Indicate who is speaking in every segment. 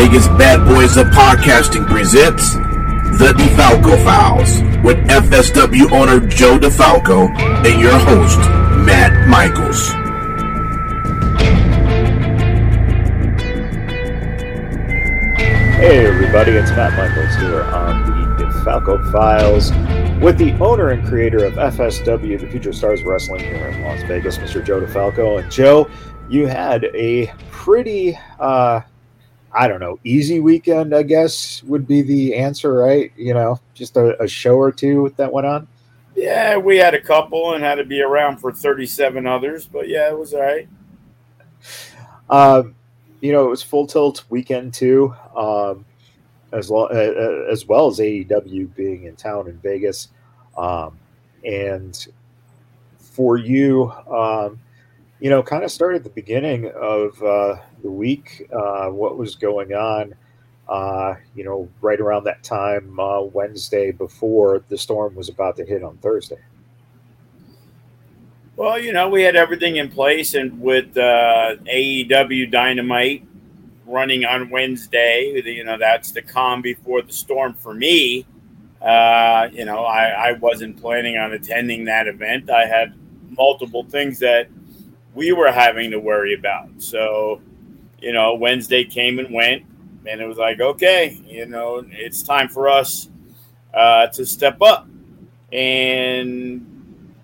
Speaker 1: Vegas Badboyz of Podcasting presents The DeFalco Files with FSW owner Joe DeFalco and your host, Matt Michaels.
Speaker 2: Hey everybody, it's Matt Michaels here on the DeFalco Files with the owner and creator of FSW, the Future Stars Wrestling here in Las Vegas, Mr. Joe DeFalco. And Joe, you had a pretty, uh, I don't know, easy weekend, I guess would be the answer, right? You know, just a, a show or two that went on.
Speaker 3: Yeah, we had a couple and had to be around for 37 others, but yeah, it was all right.
Speaker 2: Um, you know, it was full tilt weekend too, um, as, lo- uh, as well as AEW being in town in Vegas. Um, and for you, um, you know, kind of started the beginning of uh, the week, uh, what was going on, uh, you know, right around that time, uh, Wednesday before the storm was about to hit on Thursday.
Speaker 3: Well, you know, we had everything in place, and with uh, AEW Dynamite running on Wednesday, you know, that's the calm before the storm for me. Uh, you know, I, I wasn't planning on attending that event. I had multiple things that we were having to worry about. So, you know, Wednesday came and went, and it was like, okay, you know, it's time for us uh, to step up and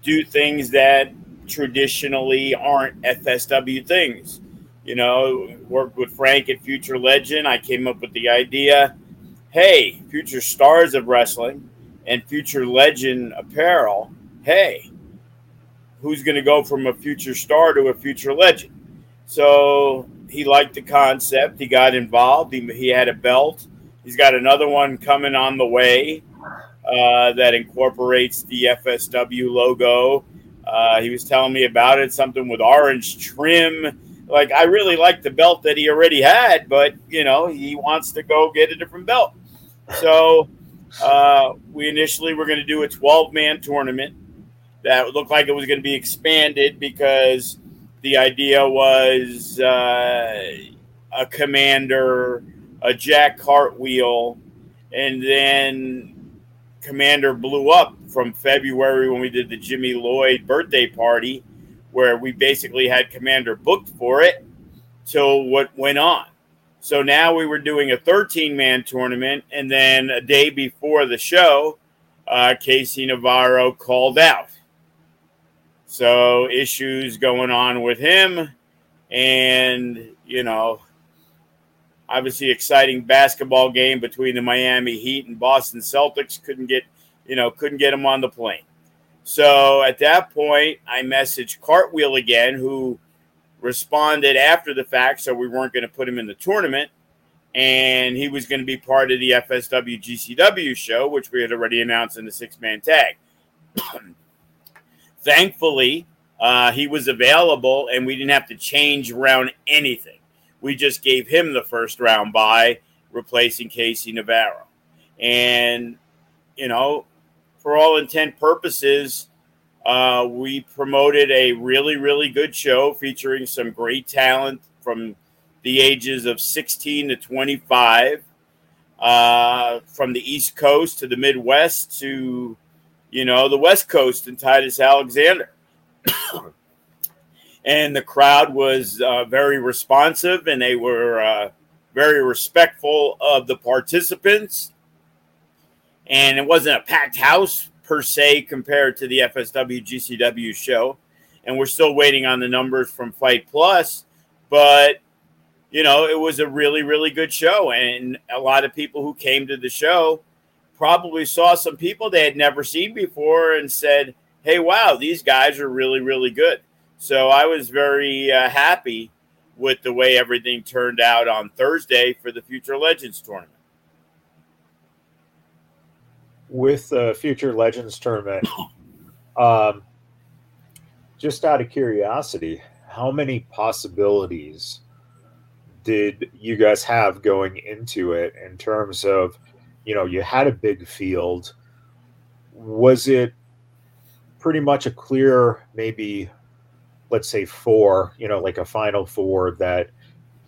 Speaker 3: do things that traditionally aren't FSW things. You know, worked with Frank at Future Legend. I came up with the idea hey, Future Stars of Wrestling and Future Legend Apparel, hey, who's going to go from a future star to a future legend? So he liked the concept. He got involved. He, he had a belt. He's got another one coming on the way uh, that incorporates the FSW logo. Uh, he was telling me about it, something with orange trim. Like, I really like the belt that he already had, but, you know, he wants to go get a different belt. So uh, we initially were going to do a 12 man tournament that looked like it was going to be expanded because the idea was uh, a Komander, a Jack Cartwheel, and then Komander blew up from February when we did the Jimmy Lloyd birthday party, where we basically had Komander booked for it till what went on. So now we were doing a 13 man tournament, and then a day before the show, uh, Casey Navarro called out. So issues going on with him, and you know, obviously exciting basketball game between the Miami Heat and Boston Celtics. Couldn't get, you know, couldn't get him on the plane. So at that point, I messaged Cartwheel again, who responded after the fact, so we weren't going to put him in the tournament. And he was going to be part of the FSW GCW show, which we had already announced in the six man tag. Thankfully, uh, he was available and we didn't have to change around anything. We just gave him the first round by replacing Casey Navarro. And, you know, for all intent purposes, uh, we promoted a really, really good show featuring some great talent from the ages of 16 to 25, uh, from the East Coast to the Midwest to, you know, the West Coast and Titus Alexander. and the crowd was uh, very responsive and they were uh, very respectful of the participants. And it wasn't a packed house per se compared to the FSW GCW show. And we're still waiting on the numbers from Fight Plus, but you know, it was a really, really good show. And a lot of people who came to the show probably saw some people they had never seen before and said, Hey, wow, these guys are really, really good. So I was very uh, happy with the way everything turned out on Thursday for the Future Legends tournament.
Speaker 2: with the Future Legends tournament, um, just out of curiosity, how many possibilities did you guys have going into it in terms of, you know, you had a big field. Was it pretty much a clear, maybe, let's say four, you know, like a final four that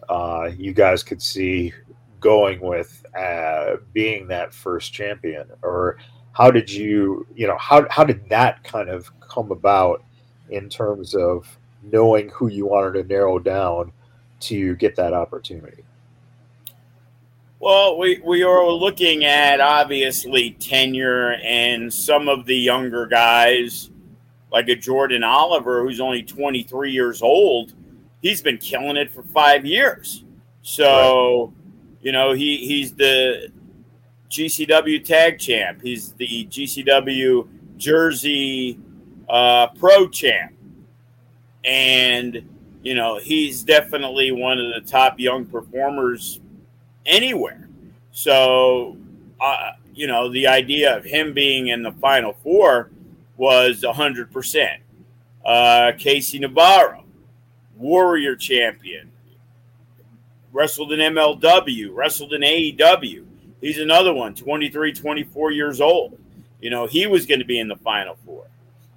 Speaker 2: uh, you guys could see going with uh, being that first champion? Or how did you, you know, how, how did that kind of come about in terms of knowing who you wanted to narrow down to get that opportunity?
Speaker 3: Well, we, we are looking at obviously tenure and some of the younger guys, like a Jordan Oliver, who's only 23 years old. He's been killing it for five years. So, right. you know, he, he's the GCW tag champ, he's the GCW Jersey uh, pro champ. And you know, he's definitely one of the top young performers anywhere. So, uh, you know, the idea of him being in the Final Four was 100%. Uh, Casey Navarro, Warrior champion, wrestled in MLW, wrestled in AEW. He's another one, 23, 24 years old. You know, he was going to be in the Final Four.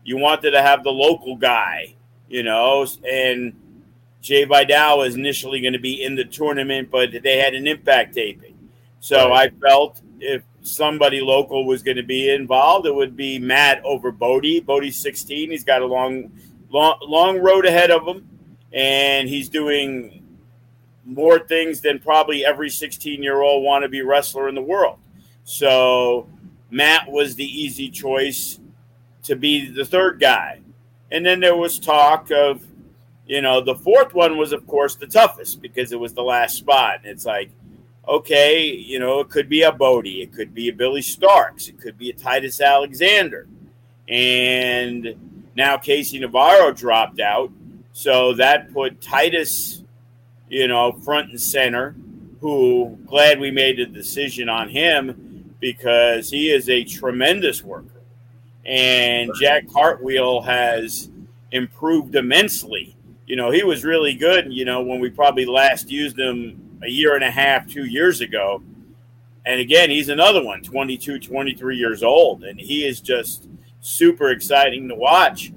Speaker 3: You wanted to have the local guy, you know, and Jay Vidal was initially going to be in the tournament, but they had an impact taping. So. I felt if somebody local was going to be involved, it would be Matt over Bodie. Bodie's 16. He's got a long, long, long road ahead of him, and he's doing more things than probably every 16 year old wannabe wrestler in the world. So Matt was the easy choice to be the third guy. And then there was talk of you know, the fourth one was, of course, the toughest because it was the last spot. And it's like, okay, you know, it could be a Bodie, it could be a Billy Starks, it could be a Titus Alexander. And now Casey Navarro dropped out. So that put Titus, you know, front and center, who glad we made a decision on him because he is a tremendous worker. And Jack Cartwheel has improved immensely you know, he was really good, you know, when we probably last used him a year and a half, two years ago. And again, he's another one, 22, 23 years old, and he is just super exciting to watch.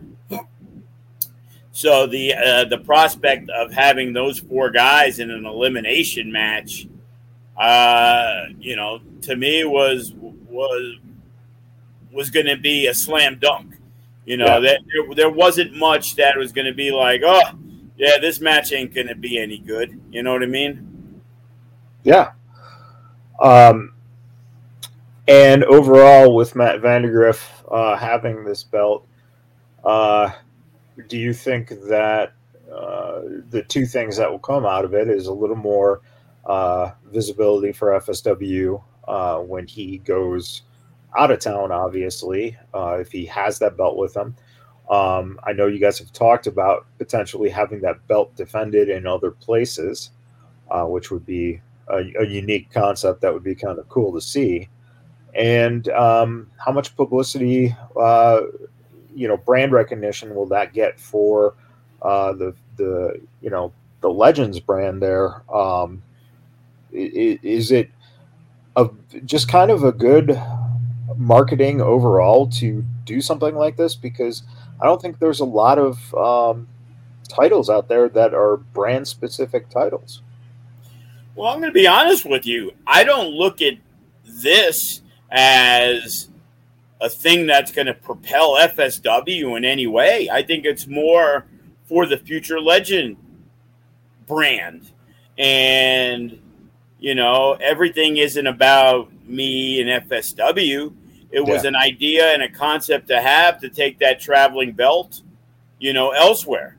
Speaker 3: So the uh, the prospect of having those four guys in an elimination match, uh, you know, to me was was was going to be a slam dunk. You know, yeah. that there, there wasn't much that was going to be like, oh, yeah, this match ain't going to be any good. You know what I mean?
Speaker 2: Yeah. Um, and overall, with Matt Vandagriff uh, having this belt, uh, do you think that uh, the two things that will come out of it is a little more uh, visibility for FSW uh, when he goes out of town, obviously, uh, if he has that belt with him, um, I know you guys have talked about potentially having that belt defended in other places, uh, which would be a, a, unique concept that would be kind of cool to see. And um, how much publicity, uh, you know, brand recognition will that get for uh, the the you know the Legends brand there? Um, is it a, just kind of a good marketing overall to do something like this? Because I don't think there's a lot of um, titles out there that are brand specific titles.
Speaker 3: Well, I'm going to be honest with you. I don't look at this as a thing that's going to propel FSW in any way. I think it's more for the future legend brand. And, you know, everything isn't about me and FSW. It was yeah. an idea and a concept to have to take that traveling belt, you know, elsewhere.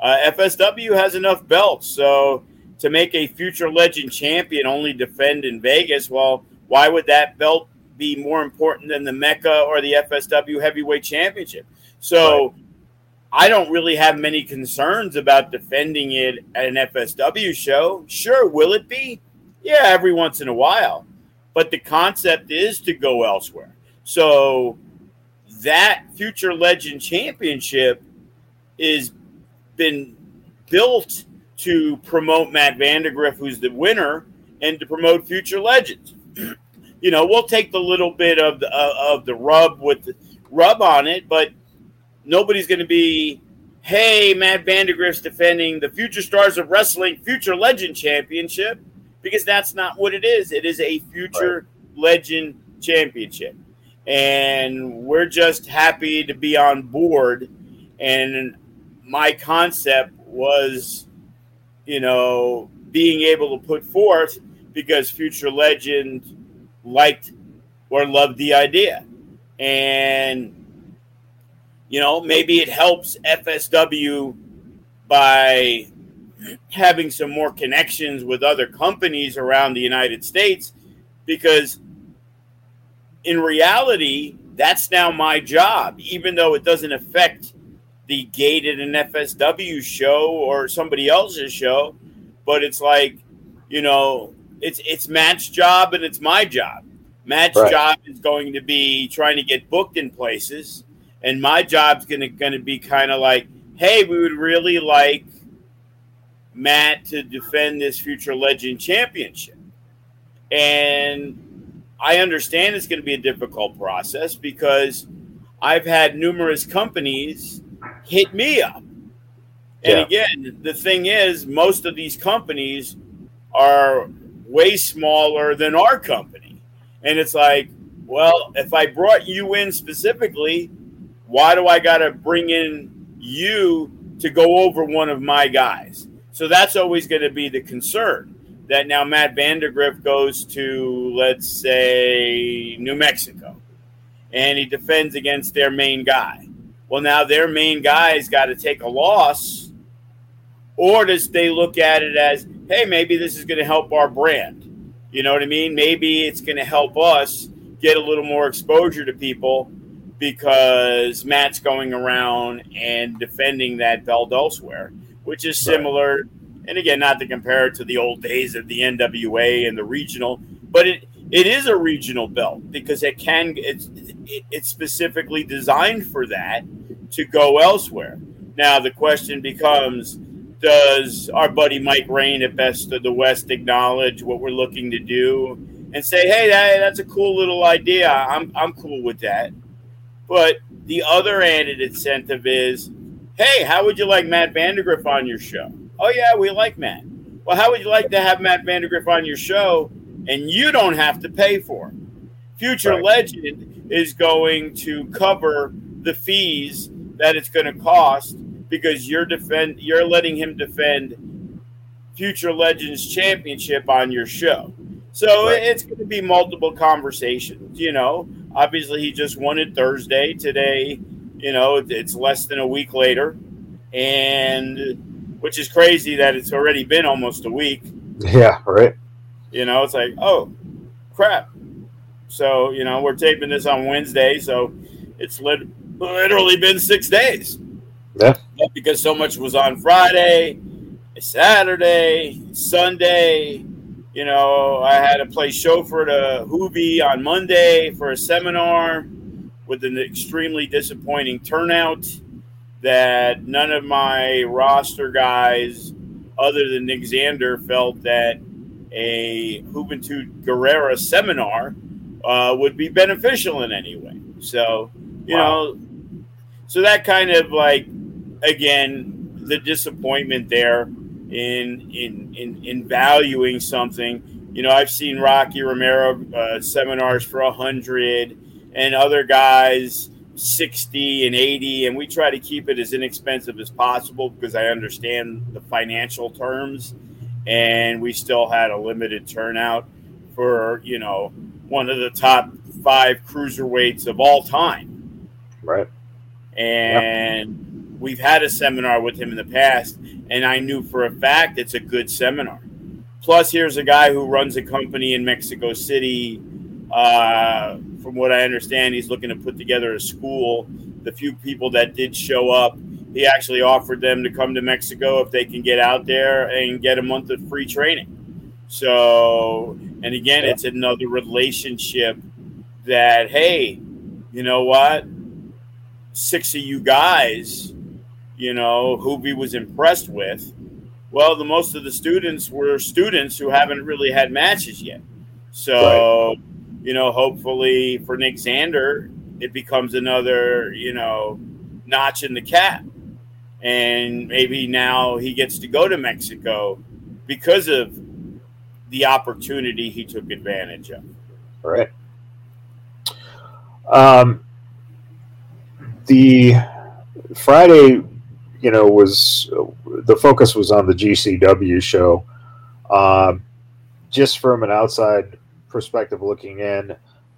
Speaker 3: Uh, FSW has enough belts, so to make a future legend champion only defend in Vegas, well, why would that belt be more important than the Mecca or the FSW Heavyweight Championship? So. Right. I don't really have many concerns about defending it at an FSW show. Sure, will it be? Yeah, every once in a while. But the concept is to go elsewhere. So that future legend championship is been built to promote Matt Vandagriff, who's the winner, and to promote future legends. you know, we'll take the little bit of the uh, of the rub with the rub on it, but nobody's going to be, hey, Matt Vandagriff's defending the Future Stars of Wrestling Future Legend Championship because that's not what it is. It is a Future right. Legend Championship, and we're just happy to be on board. And my concept was, you know, being able to put forth because Future Legend liked or loved the idea. And, you know, maybe it helps FSW by having some more connections with other companies around the United States because in reality, that's now my job, even though it doesn't affect the gated and FSW show or somebody else's show. But it's like, you know, it's it's Matt's job and it's my job. Matt's right. job is going to be trying to get booked in places, and my job's gonna gonna be kind of like, hey, we would really like Matt to defend this future legend championship. And I understand it's going to be a difficult process because I've had numerous companies hit me up. And yeah. again, the thing is, most of these companies are way smaller than our company. And it's like, well, if I brought you in specifically, why do I got to bring in you to go over one of my guys? So that's always going to be the concern. That now Matt Vandagriff goes to, let's say, New Mexico, and he defends against their main guy. Well, now their main guy's got to take a loss, or does they look at it as, hey, maybe this is going to help our brand? You know what I mean? Maybe it's going to help us get a little more exposure to people because Matt's going around and defending that belt elsewhere which is similar. Right. And again, not to compare it to the old days of the NWA and the regional, but it it is a regional belt because it can it's it's specifically designed for that to go elsewhere. Now the question becomes does our buddy Mike Rain at Best of the West acknowledge what we're looking to do and say, hey, that, that's a cool little idea. I'm, I'm cool with that. But the other added incentive is Hey, how would you like Matt Vandagriff on your show? Oh, yeah, we like Matt. Well, how would you like to have Matt Vandagriff on your show and you don't have to pay for him? Future right. Legend is going to cover the fees that it's going to cost because you're defend you're letting him defend Future Legends Championship on your show. So right. it's going to be multiple conversations. You know, obviously he just won it Thursday. Today you know, it's less than a week later, and which is crazy that it's already been almost a week.
Speaker 2: Yeah, right.
Speaker 3: You know, it's like, oh, crap. So, you know, we're taping this on Wednesday, so it's lit- literally been six days.
Speaker 2: Yeah.
Speaker 3: Because so much was on Friday, Saturday, Sunday. You know, I had to play chauffeur to Juvi on Monday for a seminar with an extremely disappointing turnout that none of my roster guys, other than Nick Xander, felt that a Juventud Guerrera seminar uh, would be beneficial in any way. So, you wow. know, so that kind of like, again, the disappointment there in in in, in valuing something. You know, I've seen Rocky Romero uh, seminars for a hundred and other guys 60 and 80 and we try to keep it as inexpensive as possible because i understand the financial terms and we still had a limited turnout for you know one of the top five cruiserweights of all time
Speaker 2: right
Speaker 3: and yep. we've had a seminar with him in the past and i knew for a fact it's a good seminar plus here's a guy who runs a company in mexico city uh, from what I understand, he's looking to put together a school. The few people that did show up, he actually offered them to come to Mexico if they can get out there and get a month of free training. So, and again, it's another relationship that, hey, you know what? Six of you guys, you know, Juvi was impressed with. Well, the most of the students were students who haven't really had matches yet. So, right. You know, hopefully for Nick Xander, it becomes another, you know, notch in the cap. And maybe now he gets to go to Mexico because of the opportunity he took advantage of.
Speaker 2: Right. Um, the Friday, you know, was the focus was on the GCW show. Um, just from an outside perspective looking in,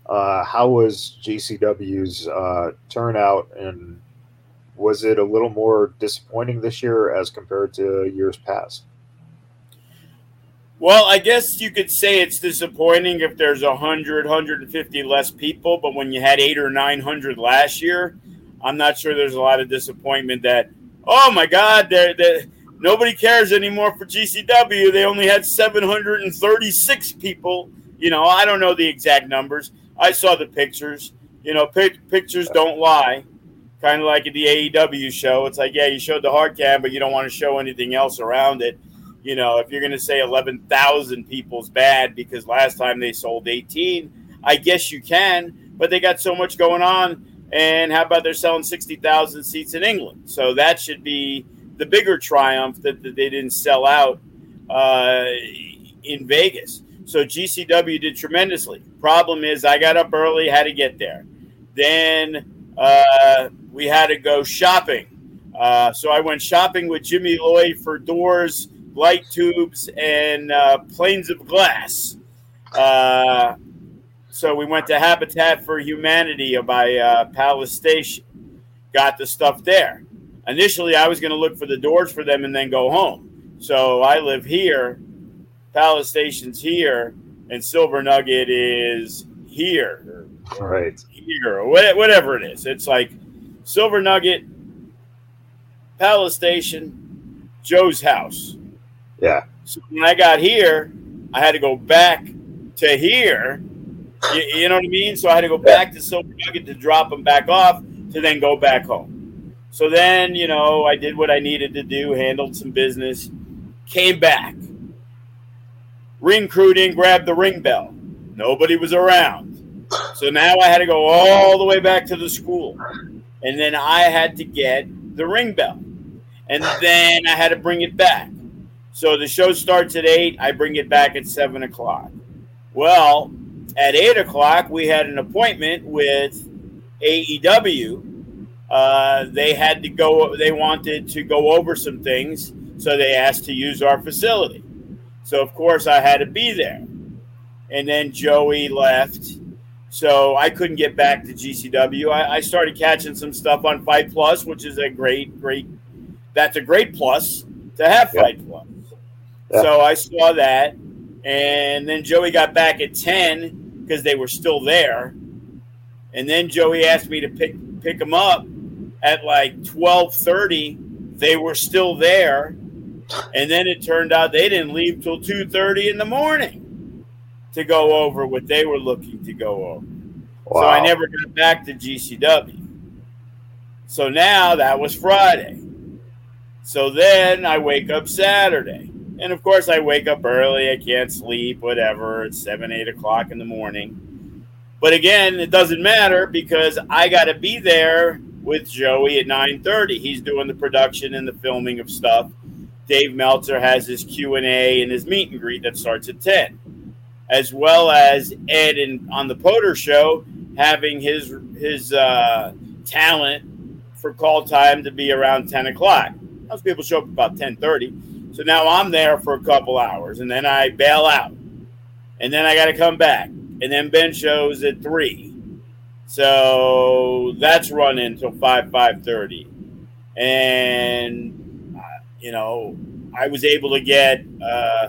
Speaker 2: uh, how was GCW's uh, turnout, and was it a little more disappointing this year as compared to years past?
Speaker 3: Well, I guess you could say it's disappointing if there's 100, 150 less people, but when you had eight or 900 last year, I'm not sure there's a lot of disappointment that, oh my God, they're, they're, nobody cares anymore for GCW. They only had 736 people. You know, I don't know the exact numbers. I saw the pictures. You know, pic- pictures don't lie. Kind of like at the AEW show. It's like, yeah, you showed the hard cam, but you don't want to show anything else around it you know, if you're going to say 11,000 people's bad because last time they sold 18, I guess you can, but they got so much going on. And how about they're selling 60,000 seats in England? So that should be the bigger triumph that, that they didn't sell out uh, in Vegas. So GCW did tremendously. Problem is, I got up early, had to get there. Then uh, we had to go shopping. Uh, so I went shopping with Jimmy Lloyd for doors light tubes, and uh, planes of glass. Uh, so we went to Habitat for Humanity by uh, Palace Station, got the stuff there. Initially, I was going to look for the doors for them and then go home. So I live here, Palace Station's here, and Silver Nugget is here.
Speaker 2: right?
Speaker 3: Here, or whatever it is. It's like Silver Nugget, Palace Station, Joe's house.
Speaker 2: Yeah.
Speaker 3: So when I got here, I had to go back to here. You, you know what I mean? So I had to go back to Silver Nugget to drop them back off to then go back home. So then, you know, I did what I needed to do, handled some business, came back. Ring crew didn't grab the ring bell. Nobody was around. So now I had to go all the way back to the school. And then I had to get the ring bell. And then I had to bring it back. So the show starts at eight. I bring it back at seven o'clock. Well, at eight o'clock, we had an appointment with AEW. Uh, they had to go. They wanted to go over some things, so they asked to use our facility. So of course, I had to be there. And then Joey left, so I couldn't get back to GCW. I, I started catching some stuff on Fight Plus, which is a great, great. That's a great plus to have Fight Plus. So I saw that. And then Joey got back at 10 because they were still there. And then Joey asked me to pick pick them up at like 12:30. They were still there. And then it turned out they didn't leave till 2:30 in the morning to go over what they were looking to go over. Wow. So I never got back to GCW. So now that was Friday. So then I wake up Saturday. And of course, I wake up early. I can't sleep, whatever. It's seven, eight o'clock in the morning. But again, it doesn't matter because I got to be there with Joey at 9:30. He's doing the production and the filming of stuff. Dave Meltzer has his Q and A and his meet and greet that starts at 10, as well as Ed and on the Poder Show having his his uh, talent for call time to be around 10 o'clock. Most people show up about 10:30 so now I'm there for a couple hours and then I bail out. And then I got to come back. And then Ben shows at 3. So that's running until 5 5:30. And uh, you know, I was able to get uh,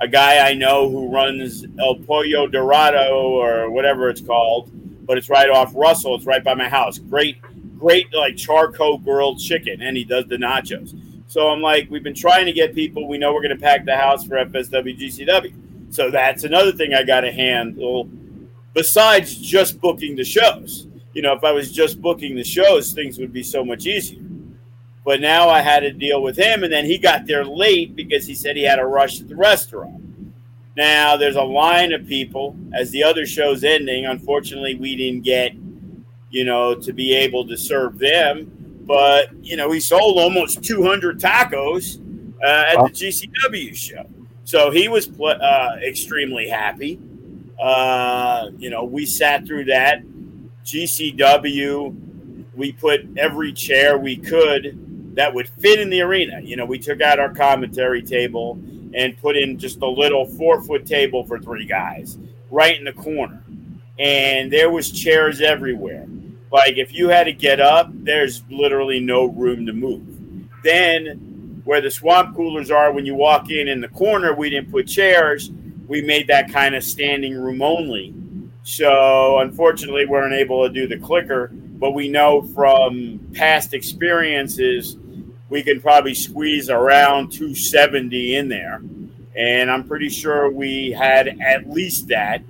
Speaker 3: a guy I know who runs El Pollo Dorado or whatever it's called, but it's right off Russell. It's right by my house. Great, great like charcoal grilled chicken, and he does the nachos. So I'm like, we've been trying to get people. We know we're going to pack the house for FSW GCW. So that's another thing I got to handle besides just booking the shows. you know, if I was just booking the shows, things would be so much easier. But now I had to deal with him, and then he got there late because he said he had a rush at the restaurant. Now there's a line of people as the other show's ending. Unfortunately, we didn't get, you know, to be able to serve them. But you know, he sold almost 200 tacos uh, at the GCW show, so he was pl- uh, extremely happy. Uh, you know, we sat through that GCW. We put every chair we could that would fit in the arena. You know, we took out our commentary table and put in just a little four foot table for three guys right in the corner. And there was chairs everywhere. Like if you had to get up, there's literally no room to move. Then where the swamp coolers are when you walk in in the corner, we didn't put chairs. We made that kind of standing room only. So unfortunately, we weren't able to do the clicker, but we know from past experiences we can probably squeeze around 270 in there. And I'm pretty sure we had at least that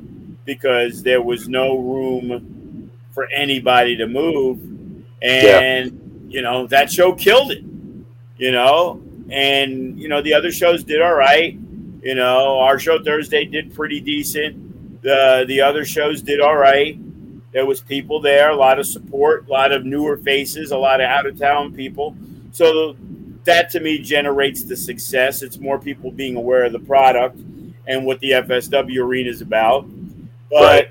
Speaker 3: because there was no room for anybody to move. And, yeah. you know, that show killed it, you know. And, you know, the other shows did all right. You know, our show Thursday did pretty decent. The, the other shows did all right. There was people there, a lot of support, a lot of newer faces, a lot of out of town people. So that to me generates the success. It's more people being aware of the product and what the FSW arena is about. But right.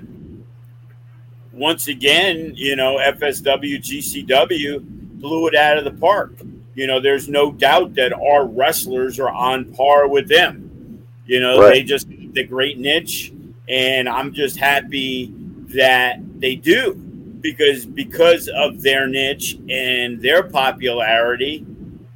Speaker 3: once again, you know, FSW, GCW blew it out of the park. You know, there's no doubt that our wrestlers are on par with them. You know, right. they just the great niche, and I'm just happy that they do because because of their niche and their popularity,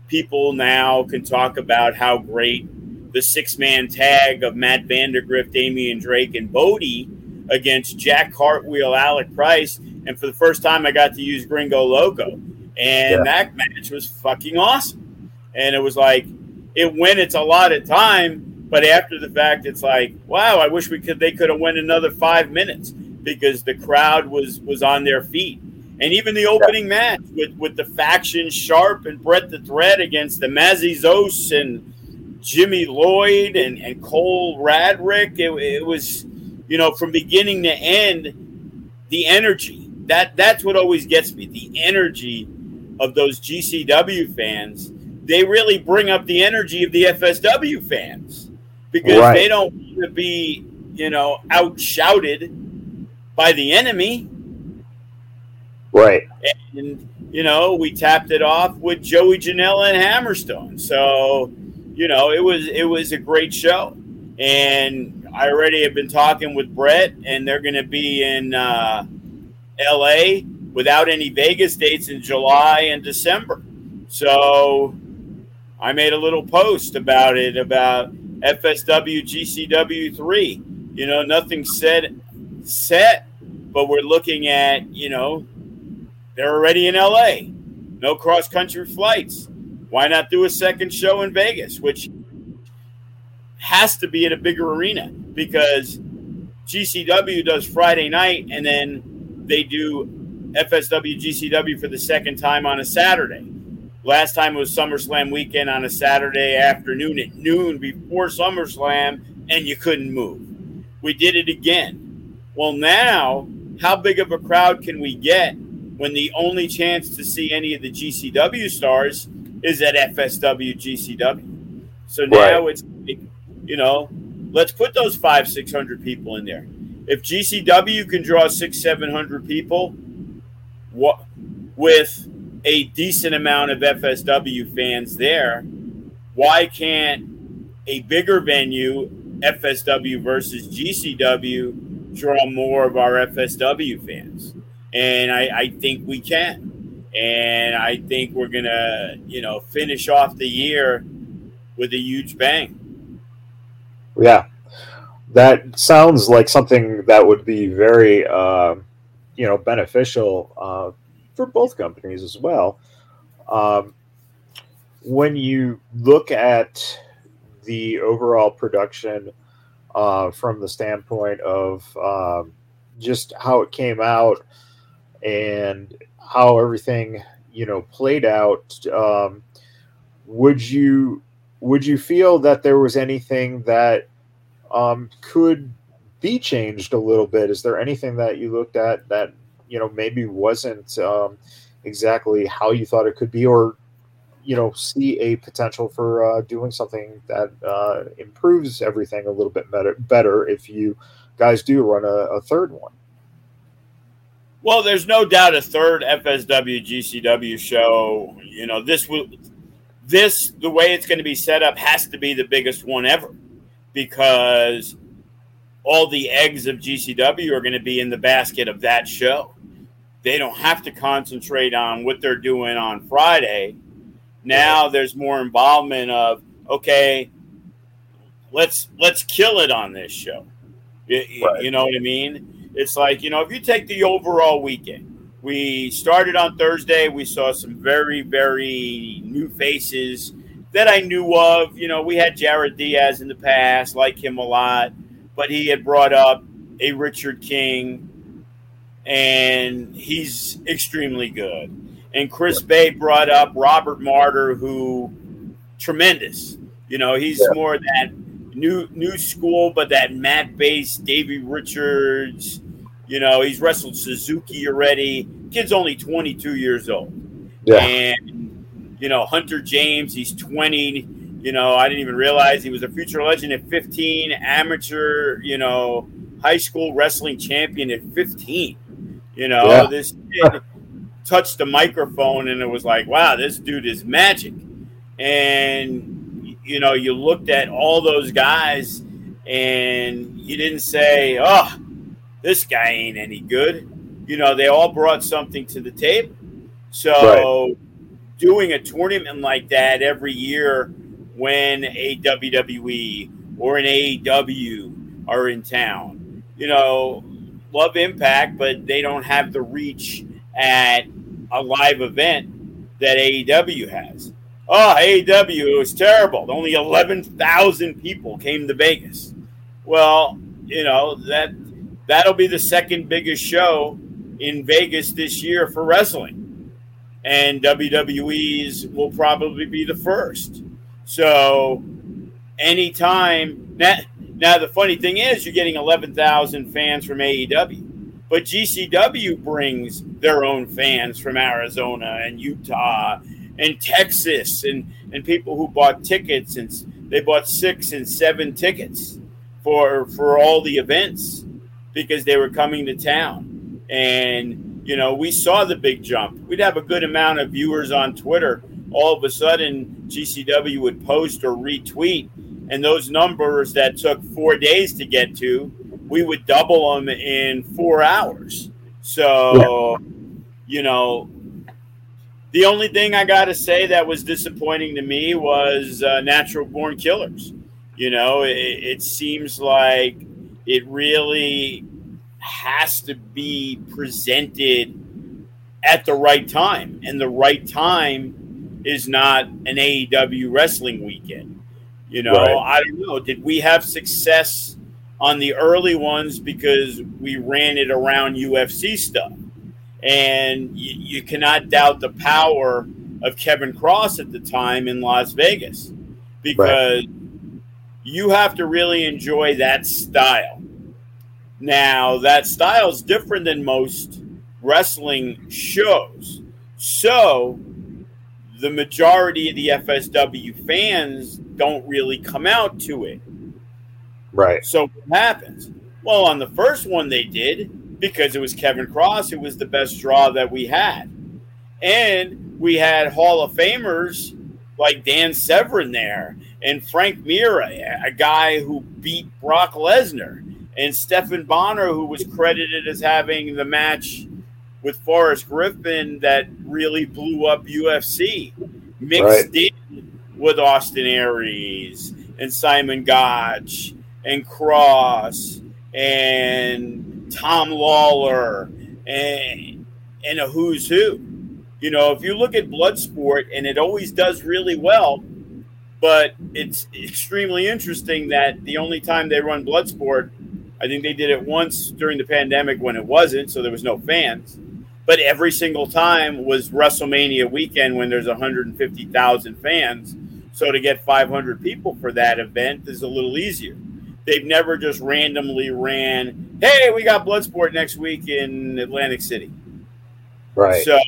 Speaker 3: people now can talk about how great the six man tag of Matt Vandagriff, Damian Drake, and Bodie against Jack Cartwheel, Alec Price. And for the first time, I got to use Gringo Loco. And yeah. that match was fucking awesome. And it was like, it went its a lot of time, but after the fact, it's like, wow, I wish we could, they could have went another five minutes because the crowd was was on their feet. And even the opening match with, with the faction Sharp and Brett the Thread against the Macizos and Jimmy Lloyd and, and Cole Radrick, it, it was, you know, from beginning to end, the energy. That that's what always gets me. The energy of those GCW fans. They really bring up the energy of the FSW fans because right. they don't want to be, you know, outshouted by the enemy.
Speaker 2: Right.
Speaker 3: And, you know, we tapped it off with Joey Janela and Hammerstone. So, you know, it was it was a great show. And I already have been talking with Brett, and they're going to be in uh, LA without any Vegas dates in July and December. So I made a little post about it about FSW GCW 3. You know, nothing said set but we're looking at, you know, they're already in LA, no cross country flights. Why not do a second show in Vegas, which has to be at a bigger arena because GCW does Friday night and then they do FSW GCW for the second time on a Saturday. Last time it was SummerSlam weekend on a Saturday afternoon at noon before SummerSlam, and you couldn't move. We did it again. Well, now how big of a crowd can we get when the only chance to see any of the GCW stars is at FSW GCW? So now right. it's, you know, let's put those five, 600 people in there. If GCW can draw six, 700 people what, with a decent amount of FSW fans there, why can't a bigger venue, FSW versus GCW, draw more of our FSW fans. And I, I think we can. And I think we're going to, you know, finish off the year with a huge bang.
Speaker 2: Yeah. That sounds like something that would be very, uh, you know, beneficial uh, for both companies as well. Um, when you look at the overall production uh, from the standpoint of um, just how it came out and how everything you know played out. Um, would you would you feel that there was anything that um, could be changed a little bit? Is there anything that you looked at that you know maybe wasn't um, exactly how you thought it could be, or you know see a potential for uh, doing something that uh, improves everything a little bit better, better if you guys do run a, a third one?
Speaker 3: Well, there's no doubt a third FSW GCW show. You know, this will this the way it's going to be set up has to be the biggest one ever because all the eggs of GCW are going to be in the basket of that show. They don't have to concentrate on what they're doing on Friday. Now there's more involvement of okay, let's let's kill it on this show. You, right. you know what I mean? It's like you know if you take the overall weekend, we started on Thursday. We saw some very, very new faces that I knew of. You know, we had Jared Diaz in the past, like him a lot, but he had brought up a Richard King, and he's extremely good. And Chris Bey brought up Robert Martyr, who tremendous. You know, he's yeah. more that new new school, but that mat based Davey Richards you know, he's wrestled Suzuki already. Kid's only 22 years old. Yeah. And, you know, Hunter James, he's 20. You know, I didn't even realize he was a future legend at 15, amateur, you know, high school wrestling champion at 15. You know, yeah. this kid touched the microphone and it was like, wow, this dude is magic. And, you know, you looked at all those guys and you didn't say, oh, this guy ain't any good. You know, they all brought something to the table. So, right. doing a tournament like that every year when a WWE or an AEW are in town, you know, love Impact, but they don't have the reach at a live event that AEW has. Oh, AEW was terrible. Only 11,000 people came to Vegas. Well, you know, that that'll be the second biggest show in Vegas this year for wrestling. And WWE's will probably be the first. So anytime now, now the funny thing is you're getting 11,000 fans from AEW. But GCW brings their own fans from Arizona and Utah and Texas and, and people who bought tickets and they bought six and seven tickets for for all the events because they were coming to town. And, you know, we saw the big jump. We'd have a good amount of viewers on Twitter. All of a sudden, GCW would post or retweet, and those numbers that took four days to get to, we would double them in four hours. So, you know, the only thing I got to say that was disappointing to me was uh, Natural Born Killers. You know, it, it seems like it really has to be presented at the right time. And the right time is not an AEW wrestling weekend. You know, right. I don't know. Did we have success on the early ones because we ran it around UFC stuff? And you, you cannot doubt the power of Kevin Cross at the time in Las Vegas because right. you have to really enjoy that style. Now, that style is different than most wrestling shows. So, the majority of the FSW fans don't really come out to it.
Speaker 2: Right.
Speaker 3: So, what happens? Well, on the first one, they did because it was Kevin Cross who was the best draw that we had. And we had Hall of Famers like Dan Severn there and Frank Mir, a guy who beat Brock Lesnar and Stephan Bonnar, who was credited as having the match with Forrest Griffin that really blew up UFC, mixed right. in with Austin Aries and Simon Gotch and Cross and Tom Lawlor and and a who's who. You know, if you look at Bloodsport, and it always does really well, but it's extremely interesting that the only time they run Bloodsport I think they did it once during the pandemic when it wasn't, so there was no fans. but every single time was WrestleMania weekend when there's 150,000 fans. So to get 500 people for that event is a little easier. They've never just randomly ran, hey, we got Bloodsport next week in Atlantic City.
Speaker 2: Right.
Speaker 3: So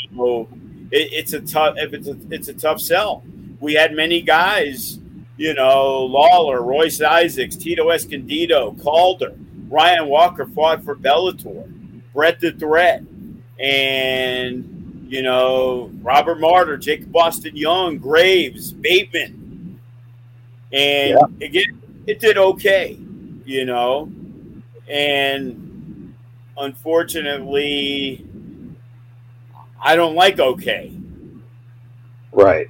Speaker 3: it, it's a tough it's a, it's a tough sell. We had many guys, you know, Lawlor, Royce Isaacs, Tito Escondido, Calder, Ryan Walker fought for Bellator, Brett the Threat, and you know Robert Martyr, Jacob Austin Young, Graves, Bateman, and yeah. again, it did okay you know, and unfortunately, I don't like okay.
Speaker 2: Right.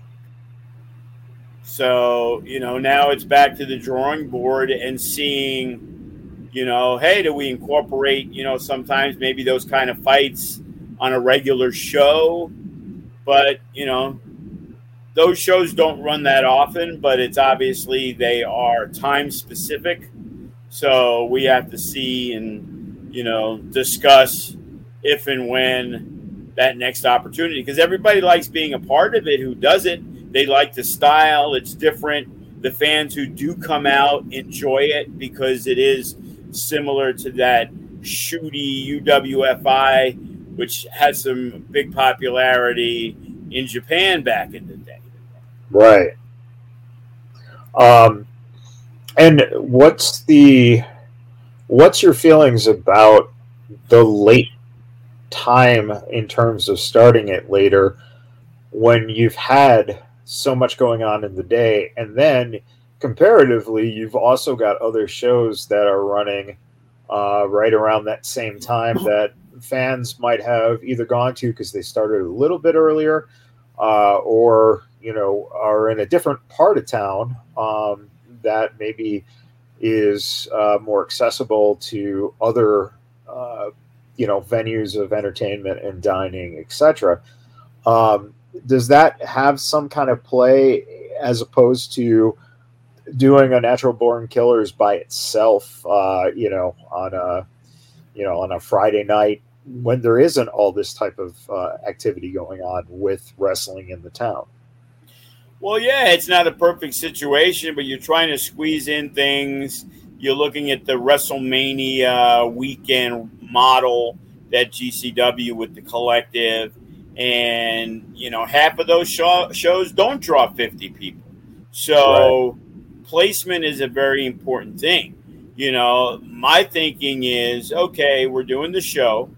Speaker 3: So, you know, now it's back to the drawing board and seeing, you know, hey, do we incorporate, you know, sometimes maybe those kind of fights on a regular show? But, you know, those shows don't run that often, but it's obviously they are time specific. So we have to see and you know discuss if and when that next opportunity because everybody likes being a part of it who does it. They like the style, it's different. The fans who do come out enjoy it because it is similar to that shooty UWFI, which had some big popularity in Japan back in the day.
Speaker 2: Right. Um, and what's the what's your feelings about the late time in terms of starting it later when you've had so much going on in the day? And then comparatively you've also got other shows that are running uh, right around that same time that fans might have either gone to because they started a little bit earlier uh, or you know are in a different part of town. Um, that maybe is uh, more accessible to other uh, you know venues of entertainment and dining etc um, does that have some kind of play as opposed to doing a natural born killers by itself uh, you know on a you know on a friday night when there isn't all this type of uh, activity going on with wrestling in the town
Speaker 3: well, yeah, it's not a perfect situation, but you're trying to squeeze in things. You're looking at the WrestleMania weekend model that GCW with the collective, and you know half of those show- shows don't draw 50 people. So right. placement is a very important thing. You know, my thinking is okay. We're doing the show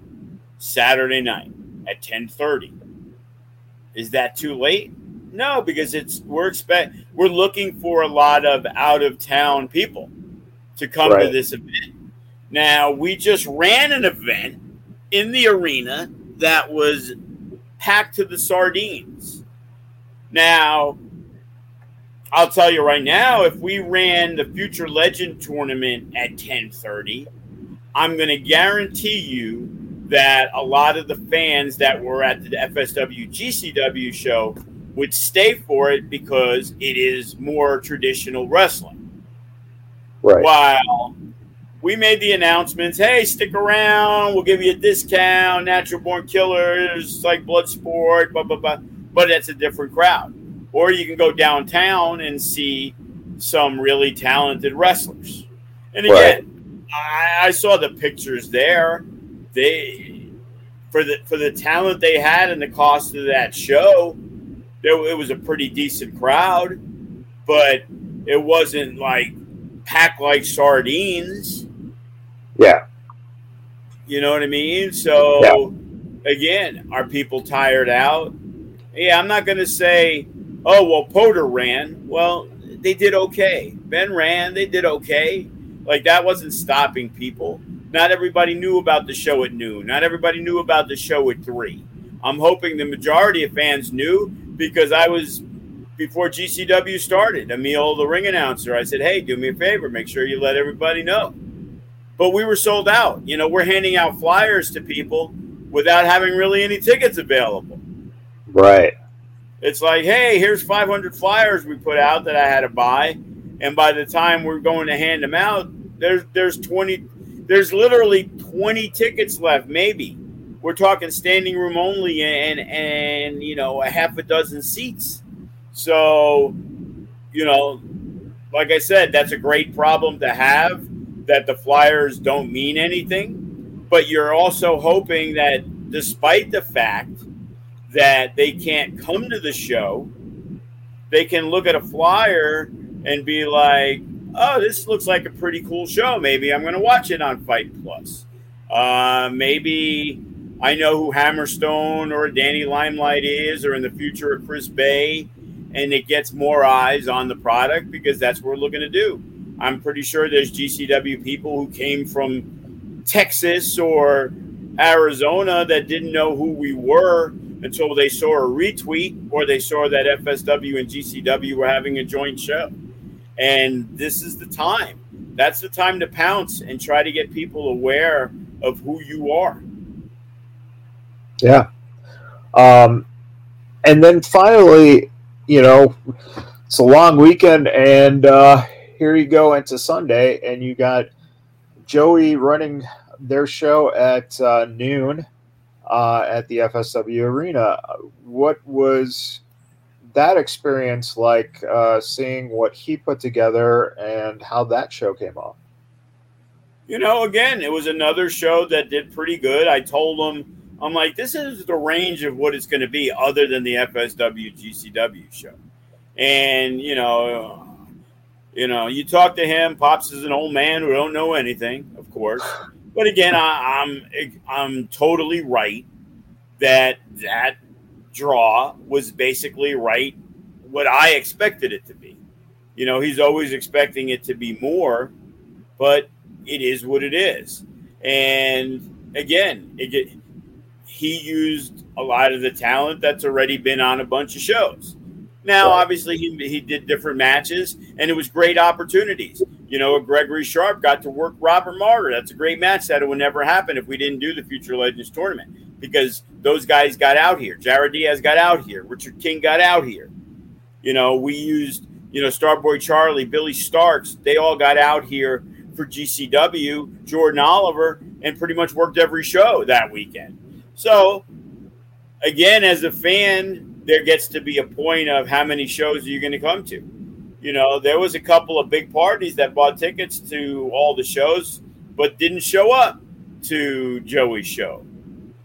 Speaker 3: Saturday night at 10:30. Is that too late? No, because it's we're expect we're looking for a lot of out of town people to come right. to this event. Now we just ran an event in the arena that was packed to the sardines. Now, I'll tell you right now, if we ran the Future Legend tournament at 10:30, I'm going to guarantee you that a lot of the fans that were at the FSW GCW show would stay for it because it is more traditional wrestling.
Speaker 2: Right.
Speaker 3: While we made the announcements, hey, stick around, we'll give you a discount, natural born killers, like Bloodsport, blah, blah, blah. But it's a different crowd. Or you can go downtown and see some really talented wrestlers. And again, right. I, I saw the pictures there. They for the for the talent they had and the cost of that show, there, it was a pretty decent crowd, but it wasn't like packed like sardines.
Speaker 2: Yeah.
Speaker 3: You know what I mean? So, yeah. again, are people tired out? Yeah, I'm not going to say, oh, well, Poder ran. Well, they did okay. Ben ran. They did okay. Like, that wasn't stopping people. Not everybody knew about the show at noon. Not everybody knew about the show at three. I'm hoping the majority of fans knew because I was before GCW started. Emil, the ring announcer, I said, "Hey, do me a favor, make sure you let everybody know." But we were sold out. You know, we're handing out flyers to people without having really any tickets available.
Speaker 2: Right.
Speaker 3: It's like, hey, here's 500 flyers we put out that I had to buy, and by the time we're going to hand them out, there's there's 20, there's literally 20 tickets left, maybe we're talking standing room only and and you know a half a dozen seats. So, you know, like I said, that's a great problem to have that the flyers don't mean anything, but you're also hoping that despite the fact that they can't come to the show, they can look at a flyer and be like, "Oh, this looks like a pretty cool show. Maybe I'm going to watch it on Fight Plus. Uh, maybe I know who Hammerstone or Danny Limelight is, or in the future, a Chris Bey, and it gets more eyes on the product because that's what we're looking to do. I'm pretty sure there's GCW people who came from Texas or Arizona that didn't know who we were until they saw a retweet or they saw that FSW and GCW were having a joint show. And this is the time. That's the time to pounce and try to get people aware of who you are.
Speaker 2: Yeah. Um, and then finally, you know, it's a long weekend, and uh, here you go into Sunday, and you got Joey running their show at uh, noon uh, at the FSW Arena. What was that experience like uh, seeing what he put together and how that show came off?
Speaker 3: You know, again, it was another show that did pretty good. I told him, I'm like, this is the range of what it's going to be other than the FSW GCW show. And, you know, you know, you talk to him, Pops is an old man who don't know anything, of course. But again, I, I'm I'm totally right that that draw was basically right what I expected it to be. You know, he's always expecting it to be more, but it is what it is. And again, it, he used a lot of the talent that's already been on a bunch of shows. Now, right. obviously, he, he did different matches, and it was great opportunities. You know, Gregory Sharp got to work Robert Martyr. That's a great match that would never happen if we didn't do the Future Legends tournament because those guys got out here. Jared Diaz got out here. Richard King got out here. You know, we used, you know, Starboy Charlie, Billie Starkz. They all got out here for GCW, Jordan Oliver, and pretty much worked every show that weekend. So, again, as a fan, there gets to be a point of how many shows are you going to come to? You know, there was a couple of big parties that bought tickets to all the shows, but didn't show up to Joey's show.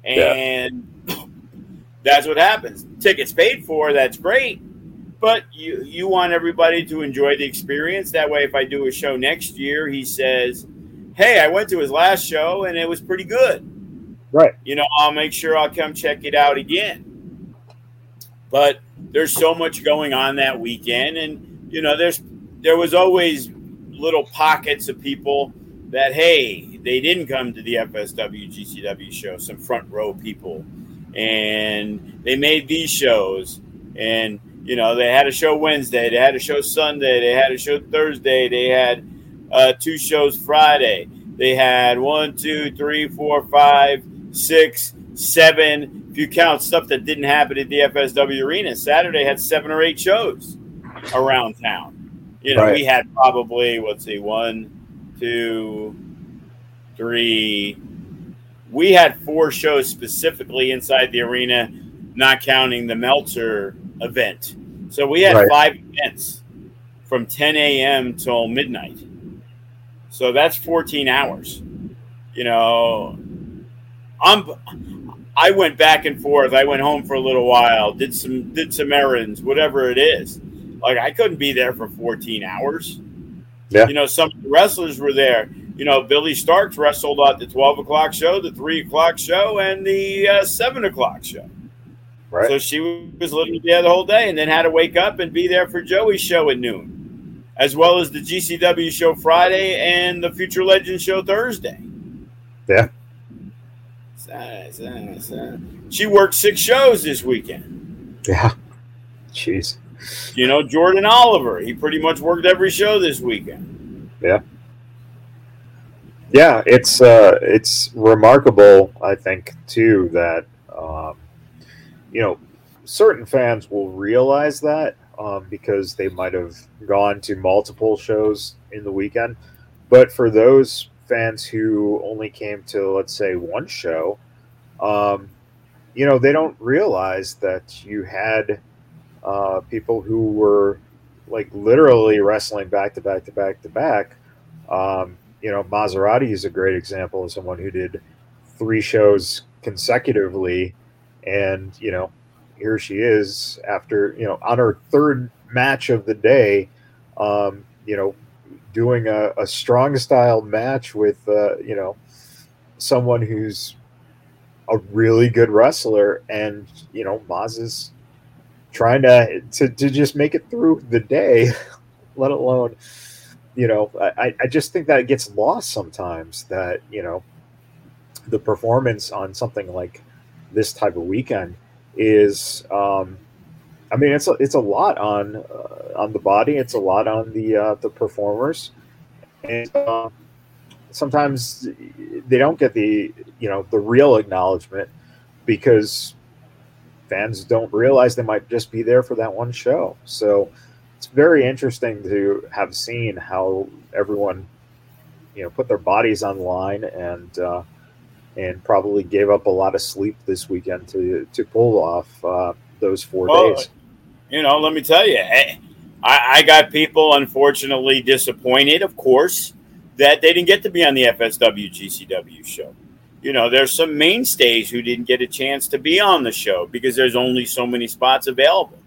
Speaker 3: And yeah. that's what happens. Tickets paid for, that's great. But you you want everybody to enjoy the experience. That way, if I do a show next year, he says, "Hey, I went to his last show and it was pretty good."
Speaker 2: Right.
Speaker 3: You know, I'll make sure I'll come check it out again. But there's so much going on that weekend, and you know, there's there was always little pockets of people that hey, they didn't come to the FSW GCW show, some front row people, and they made these shows, and you know, they had a show Wednesday, they had a show Sunday, they had a show Thursday, they had uh, two shows Friday, they had one, two, three, four, five six, seven. If you count stuff that didn't happen at the FSW Arena, Saturday had seven or eight shows around town. You know, right. we had probably let's see, one, two, three. We had four shows specifically inside the arena, not counting the Meltzer event. So we had right. five events from 10 a.m. till midnight. So that's 14 hours. You know, I'm I went back and forth. I went home for a little while, did some did some errands, whatever it is. Like I couldn't be there for 14 hours. Yeah. You know, some wrestlers were there. You know, Billie Starkz wrestled at the 12 o'clock show, the 3 o'clock show, and the uh, 7 o'clock show. Right. So she was literally there the whole day and then had to wake up and be there for Joey's show at noon, as well as the GCW show Friday and the Future Legends show Thursday.
Speaker 2: Yeah.
Speaker 3: She worked six shows this weekend.
Speaker 2: Yeah. Jeez.
Speaker 3: You know, Jordan Oliver, he pretty much worked every show this weekend.
Speaker 2: Yeah. Yeah, it's uh, it's remarkable, I think, too, that um, you know certain fans will realize that um, because they might have gone to multiple shows in the weekend. But for those fans who only came to let's say one show um, you know, they don't realize that you had uh, people who were like literally wrestling back to back to back to back. Um, you know, Maserati is a great example of someone who did three shows consecutively, and you know, here she is after you know on her third match of the day, um, you know, doing a, a strong style match with uh, you know someone who's a really good wrestler, and you know, Maz is trying to, to to just make it through the day, let alone, you know, I, I just think that it gets lost sometimes. That you know, the performance on something like this type of weekend is, um, I mean, it's a, it's a lot on uh, on the body. It's a lot on the uh, the performers, and. Uh, sometimes they don't get the you know the real acknowledgement because fans don't realize they might just be there for that one show. So it's very interesting to have seen how everyone you know put their bodies on line and uh, and probably gave up a lot of sleep this weekend to to pull off uh, those four well, days.
Speaker 3: You know, let me tell you, eh, I, I got people unfortunately disappointed, of course that they didn't get to be on the FSW GCW show. You know, there's some mainstays who didn't get a chance to be on the show because there's only so many spots available.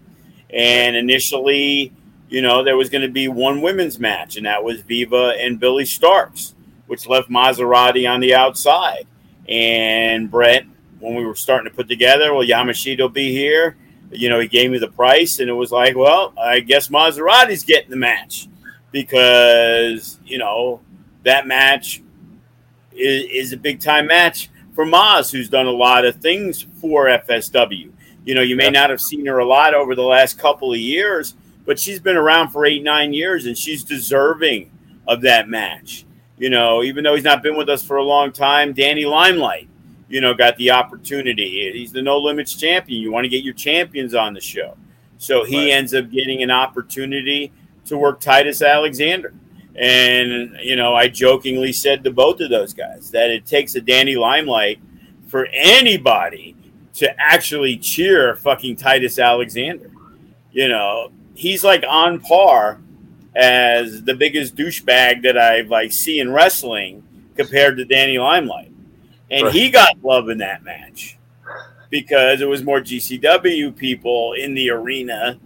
Speaker 3: And initially, you know, there was going to be one women's match, and that was Viva and Billie Starkz, which left Maserati on the outside. And Brett, when we were starting to put together, well, Yamashita will be here. You know, he gave me the price, and it was like, well, I guess Maserati's getting the match because, you know, that match is, is a big time match for Maz, who's done a lot of things for FSW. You know, you may not have seen her a lot over the last couple of years, but she's been around for eight, nine years, and she's deserving of that match. You know, even though he's not been with us for a long time, Danny Limelight, you know, got the opportunity. He's the No Limits champion. You want to get your champions on the show. So he right. ends up getting an opportunity to work Titus Alexander. And, you know, I jokingly said to both of those guys that it takes a Danny Limelight for anybody to actually cheer fucking Titus Alexander. You know, he's like on par as the biggest douchebag that I like see in wrestling compared to Danny Limelight. And right. he got love in that match because it was more GCW people in the arena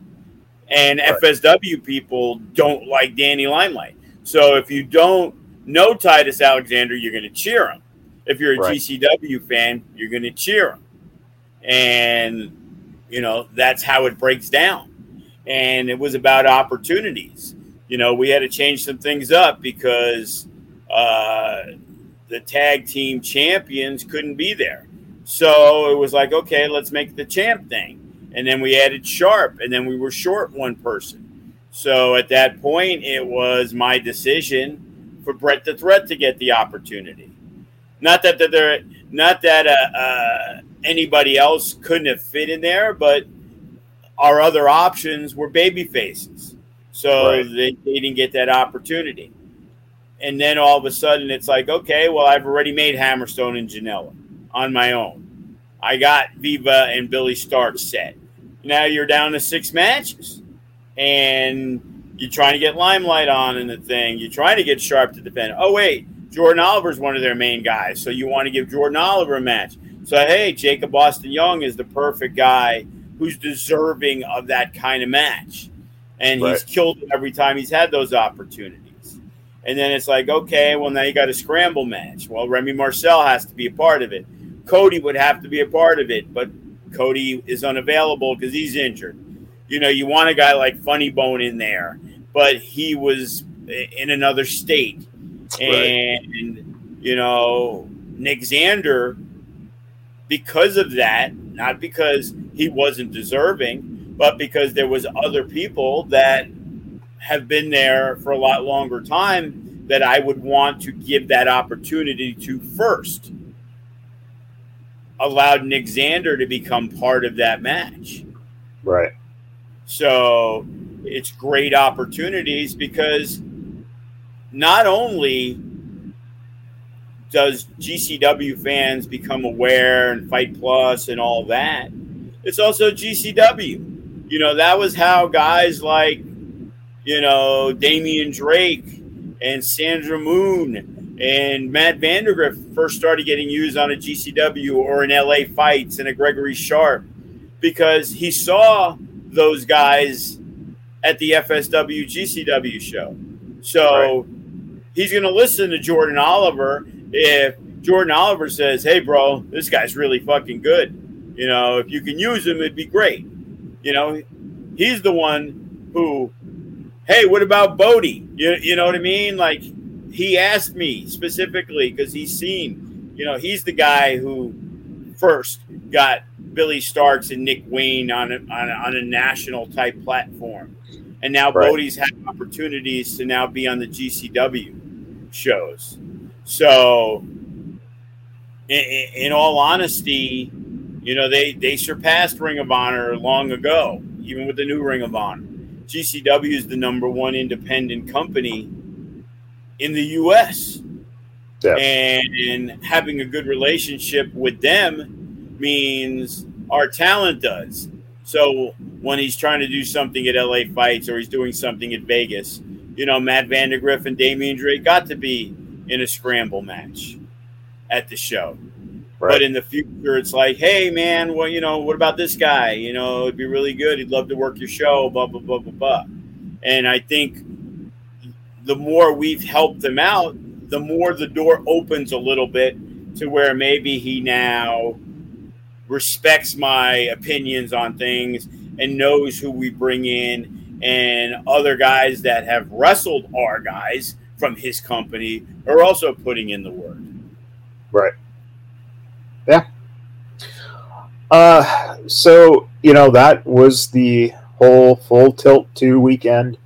Speaker 3: and right. FSW people don't like Danny Limelight. So if you don't know Titus Alexander, you're going to cheer him. If you're a right. GCW fan, you're going to cheer him. And, you know, that's how it breaks down. And it was about opportunities. You know, we had to change some things up because uh, the tag team champions couldn't be there. So it was like, okay, let's make the champ thing. And then we added Sharp, and then we were short one person. So at that point, it was my decision for Brett the Threat to get the opportunity. Not that there, not that uh, uh, anybody else couldn't have fit in there, but our other options were baby faces, so right. they, they didn't get that opportunity. And then all of a sudden, it's like, okay, well, I've already made Hammerstone and Janela on my own. I got Viva and Billy Stark set. Now you're down to six matches and you're trying to get limelight on in the thing. You're trying to get sharp to defend. Oh wait, Jordan Oliver's one of their main guys, so you want to give Jordan Oliver a match. So hey, Jacob Austin Young is the perfect guy who's deserving of that kind of match, and right. he's killed it every time he's had those opportunities. And then it's like, okay, well now you got a scramble match. Well, Remy Marcel has to be a part of it. Cody would have to be a part of it, but Cody is unavailable because he's injured. You know, you want a guy like Funny Bone in there, but he was in another state. And, right. you know, Nick Xander, because of that, not because he wasn't deserving, but because there was other people that have been there for a lot longer time that I would want to give that opportunity to first. Allowed Nick Xander to become part of that match.
Speaker 2: Right.
Speaker 3: So it's great opportunities because not only does GCW fans become aware and Fight Plus and all that? It's also GCW. You know, that was how guys like, you know, Damian Drake and Sandra Moon and Matt Vandagriff first started getting used on a GCW or an LA fights and a Gregory Sharp because he saw those guys at the FSW GCW show. So right. he's going to listen to Jordan Oliver if Jordan Oliver says, "Hey, bro, this guy's really fucking good. You know, if you can use him, it'd be great." You know, he's the one who, "Hey, what about Bodie?" You, you know what I mean? Like he asked me specifically because he's seen. You know, he's the guy who first got Billie Starkz and Nick Wayne on a, on a, on a national type platform, and now right. Bodie's had opportunities to now be on the GCW shows. So, in, in, all honesty, you know, they, they surpassed Ring of Honor long ago, even with the new Ring of Honor. GCW is the number one independent company in the U.S. Yeah. And having a good relationship with them means our talent does. So when he's trying to do something at LA Fights or he's doing something at Vegas, you know, Matt Vandagriff and Damian Drake got to be in a scramble match at the show. Right. But in the future, it's like, hey, man, well, you know, what about this guy? You know, it'd be really good. He'd love to work your show, blah, blah, blah, blah, blah. And I think the more we've helped them out, the more the door opens a little bit to where maybe he now respects my opinions on things and knows who we bring in and other guys that have wrestled our guys from his company are also putting in the work.
Speaker 2: Right. Yeah. Uh, so you know that was the whole full tilt two weekend,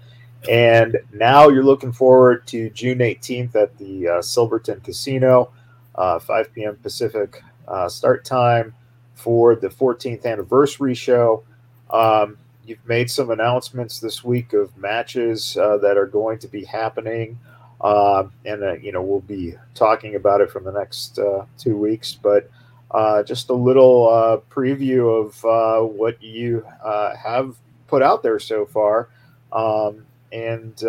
Speaker 2: and now you're looking forward to June 18th at the uh, Silverton Casino, uh, 5 p.m. Pacific uh, start time for the 14th anniversary show. Um, you've made some announcements this week of matches uh, that are going to be happening. Uh, and you know we'll be talking about it for the next two weeks. But uh, just a little uh, preview of uh, what you have put out there so far, um, and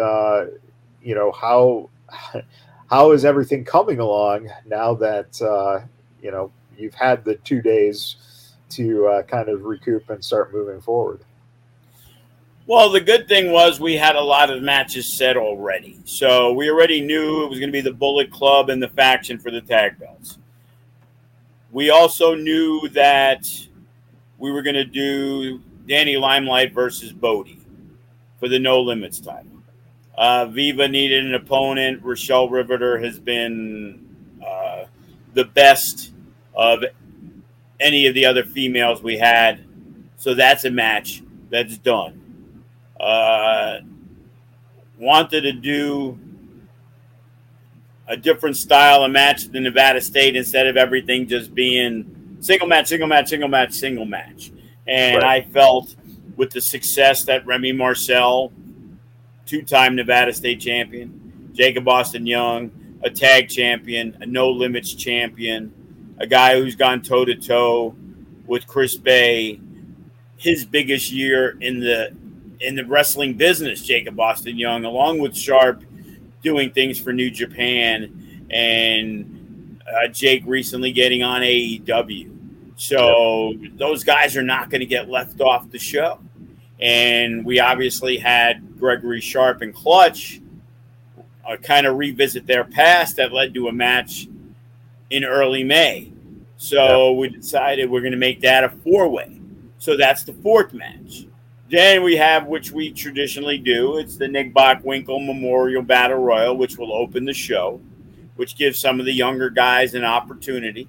Speaker 2: you know how how is everything coming along now that you know you've had the two days to kind of recoup and start moving forward.
Speaker 3: Well, the good thing was we had a lot of matches set already. So we already knew it was going to be the Bullet Club and the faction for the tag belts. We also knew that we were going to do Danny Limelight versus Bodie for the No Limits title. Uh, Viva needed an opponent. Rochelle Riveter has been uh, the best of any of the other females we had. So that's a match that's done uh, wanted to do a different style of match than Nevada State instead of everything just being single match, single match, single match, single match. And right. I felt with the success that Remy Marcel, two time Nevada State champion, Jacob Austin Young, a tag champion, a no limits champion, a guy who's gone toe to toe with Chris Bey, his biggest year in the in the wrestling business, Jacob Austin Young, along with Sharp, doing things for New Japan, and uh, Jake recently getting on AEW. So yep. those guys are not going to get left off the show. And we obviously had Gregory Sharp and Clutch uh, kind of revisit their past that led to a match in early May. So yep. we decided we're going to make that a four way. So that's the fourth match. Then we have, which we traditionally do, it's the Nick Bockwinkel Memorial Battle Royal, which will open the show, which gives some of the younger guys an opportunity.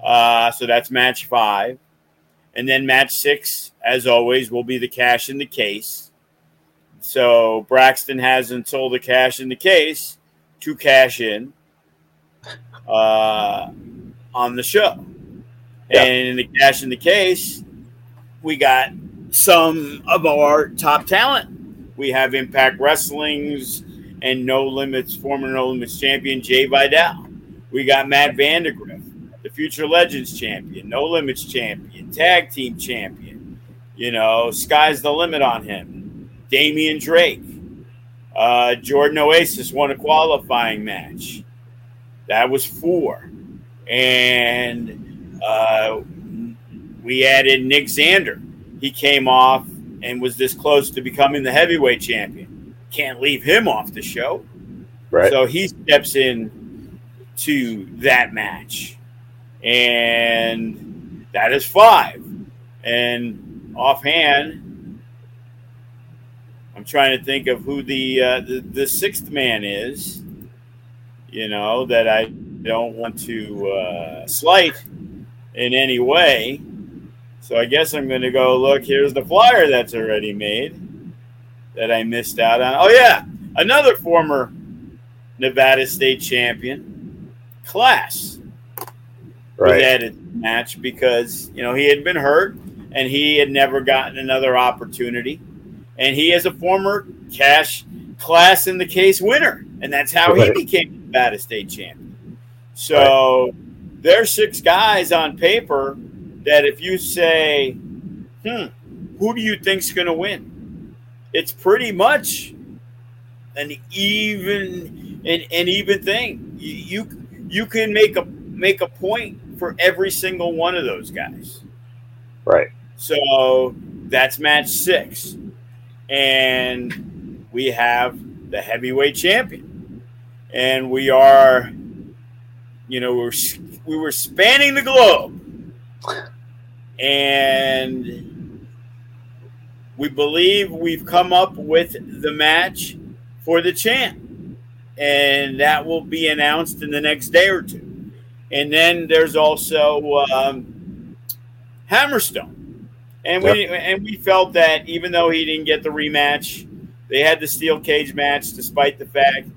Speaker 3: Uh, so that's match five. And then match six, as always, will be the cash in the case. So Braxton has until the cash in the case to cash in uh, on the show. Yep. And in the cash in the case, we got some of our top talent. We have Impact Wrestling's and No Limits former No Limits champion Jay Vidal. We got Matt Vandagriff, the Future Legends champion, No Limits champion, tag team champion. You know, sky's the limit on him. Damian Drake. Uh, Jordan Oasis won a qualifying match. That was four. And uh, we added Nick Zander. He came off and was this close to becoming the heavyweight champion. Can't leave him off the show.
Speaker 2: Right.
Speaker 3: So he steps in to that match. And that is five. And offhand, I'm trying to think of who the, uh, the the sixth man is. You know that I don't want to uh, slight in any way. So I guess I'm going to go look. Here's the flyer that's already made that I missed out on. Oh yeah, another former Nevada State champion, Class, was
Speaker 2: right.
Speaker 3: added to the match because you know he had been hurt and he had never gotten another opportunity, and he is a former cash class in the case winner, and that's how he became Nevada State champion. So there's six guys on paper that if you say, "Hmm, who do you think's going to win?" It's pretty much an even an, an even thing. You, you you can make a make a point for every single one of those guys.
Speaker 2: Right.
Speaker 3: So that's match six, and we have the heavyweight champion, and we are, you know, we're we were spanning the globe, and we believe we've come up with the match for the champ, and that will be announced in the next day or two. And then there's also um, Hammerstone, and we and we felt that even though he didn't get the rematch, they had the steel cage match. Despite the fact,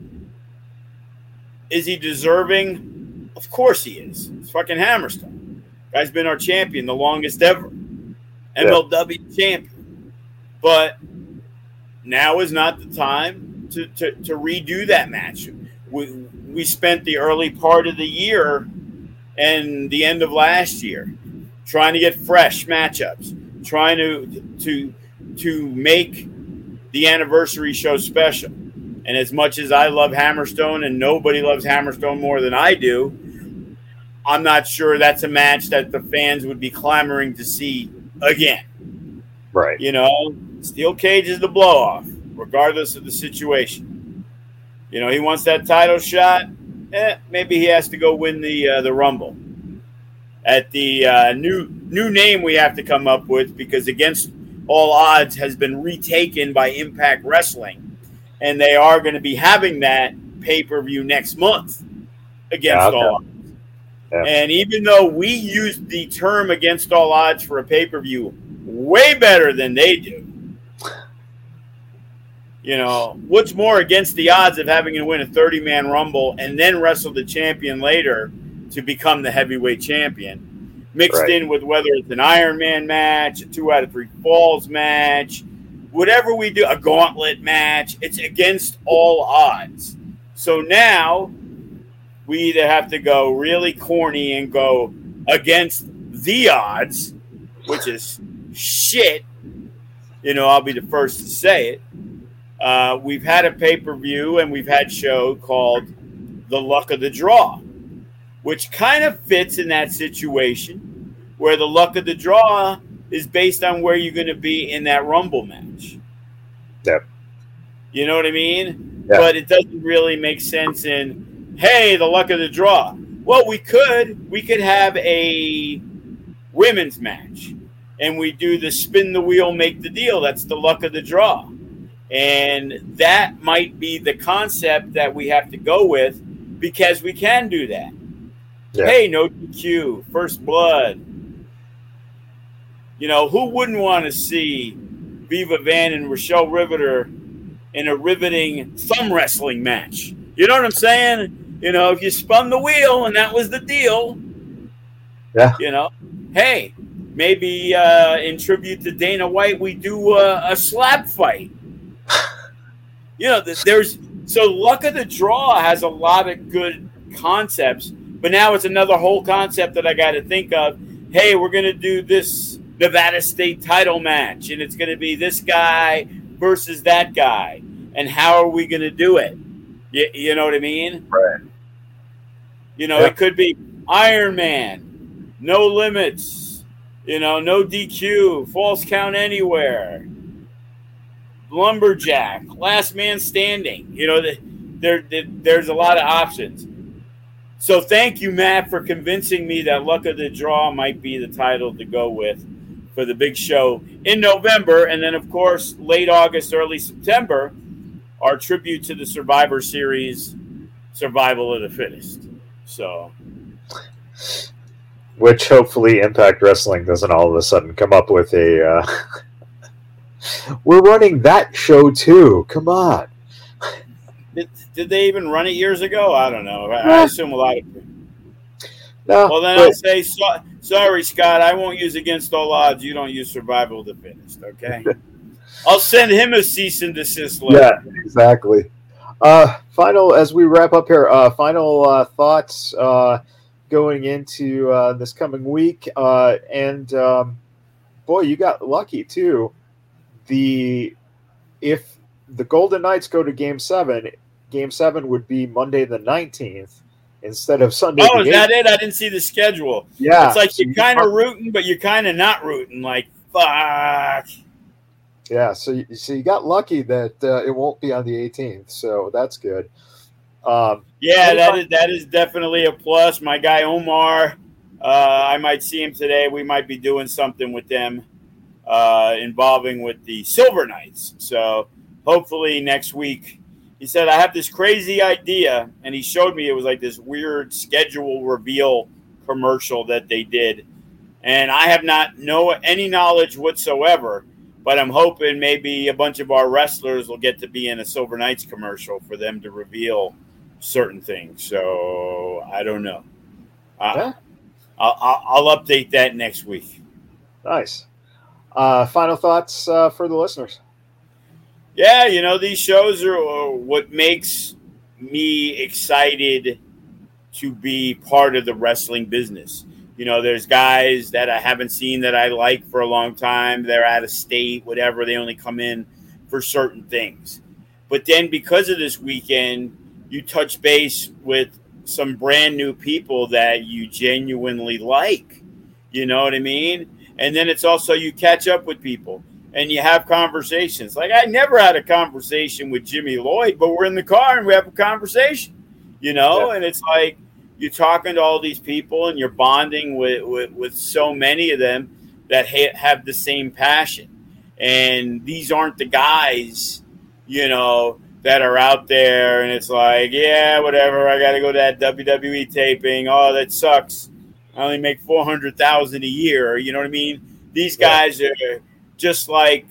Speaker 3: is he deserving? Of course he is. It's fucking Hammerstone. Guy's been our champion the longest ever, MLW champion. But now is not the time to, to, to redo that match. We, we spent the early part of the year and the end of last year trying to get fresh matchups, trying to to to make the anniversary show special. And as much as I love Hammerstone and nobody loves Hammerstone more than I do, I'm not sure that's a match that the fans would be clamoring to see again.
Speaker 2: Right.
Speaker 3: You know, steel cage is the blow off, regardless of the situation. You know, he wants that title shot. Eh, maybe he has to go win the uh, the Rumble. At the uh, new new name we have to come up with because against all odds has been retaken by Impact Wrestling, and they are going to be having that pay per view next month against
Speaker 2: Yeah, okay.
Speaker 3: all odds.
Speaker 2: Yeah.
Speaker 3: And even though we used the term against all odds for a pay per view way better than they do, you know, what's more against the odds of having to win a 30 man rumble and then wrestle the champion later to become the heavyweight champion, mixed
Speaker 2: Right.
Speaker 3: in with whether it's an Iron Man match, a two out of three falls match, whatever we do, a gauntlet match, it's against all odds. So now we either have to go really corny and go against the odds, which is shit. You know, I'll be the first to say it. Uh, we've had a pay per view and we've had show called The Luck of the Draw, which kind of fits in that situation where the luck of the draw is based on where you're going to be in that Rumble match.
Speaker 2: Yep.
Speaker 3: You know what I mean?
Speaker 2: Yeah.
Speaker 3: But it doesn't really make sense in, hey, the luck of the draw. Well, we could. We could have a women's match and we do the spin the wheel, make the deal. That's the luck of the draw. And that might be the concept that we have to go with because we can do that.
Speaker 2: Yeah.
Speaker 3: Hey, no DQ, first blood. You know, who wouldn't want to see Viva Van and Rochelle Riveter in a riveting thumb wrestling match? You know what I'm saying? You know, if you spun the wheel and that was the deal,
Speaker 2: Yeah.
Speaker 3: you know, hey, maybe uh, in tribute to Dana White, we do a, a slap fight. you know, there's so luck of the draw has a lot of good concepts, But now it's another whole concept that I got to think of. Hey, we're going to do this Nevada State title match, and it's going to be this guy versus that guy. And how are we going to do it? You, you know what I mean?
Speaker 2: Right.
Speaker 3: You know, it could be Iron Man, no limits, you know, no DQ, false count anywhere, lumberjack, last man standing. You know, there, there there's a lot of options. So thank you, Matt, for convincing me that Luck of the Draw might be the title to go with for the big show in November. And then, of course, late August, early September, our tribute to the Survivor Series Survival of the Fittest. So,
Speaker 2: which hopefully Impact Wrestling doesn't all of a sudden come up with a. Uh, we're running that show too. Come on.
Speaker 3: Did, did they even run it years ago? I don't know. I, I assume a lot of. No, well, then but, I'll say so, sorry, Scott. I won't use against all odds. You don't use survival of the fittest. Okay. I'll send him a cease and desist
Speaker 2: letter. Yeah, exactly. Uh, final as we wrap up here. Uh, final uh, thoughts uh, going into uh, this coming week, uh, and um, boy, you got lucky too. The if the Golden Knights go to Game Seven, Game Seven would be Monday the nineteenth instead of Sunday.
Speaker 3: Oh, is that it? I didn't see the schedule.
Speaker 2: Yeah,
Speaker 3: it's like you're kind of rooting, but you're kind of not rooting. Like fuck.
Speaker 2: Yeah, so you, so you got lucky that uh, it won't be on the 18th, so that's good. Um,
Speaker 3: yeah, that is that is definitely a plus. My guy Omar, uh, I might see him today. We might be doing something with them uh, involving with the Silver Knights. So hopefully next week. He said I have this crazy idea, and he showed me it was like this weird schedule reveal commercial that they did, and I have not no any knowledge whatsoever but I'm hoping maybe a bunch of our wrestlers will get to be in a Silver Knights commercial for them to reveal certain things. So I don't know. Uh, I'll, I'll, I'll, update that next week.
Speaker 2: Nice. Uh, final thoughts uh, for the listeners.
Speaker 3: Yeah, you know these shows are what makes me excited to be part of the wrestling business. You know, there's guys that I haven't seen that I like for a long time. They're out of state, whatever. They only come in for certain things. But then because of this weekend, you touch base with some brand new people that you genuinely like. You know what I mean? And then it's also you catch up with people and you have conversations. Like I never had a conversation with Jimmy Lloyd, but we're in the car and we have a conversation. You know, yeah. and it's like you're talking to all these people and you're bonding with, with, with so many of them that ha- have the same passion. And these aren't the guys, you know, that are out there and it's like, yeah, whatever, I got to go to that WWE taping. Oh, that sucks. I only make 400,000 a year, you know what I mean? These guys are just like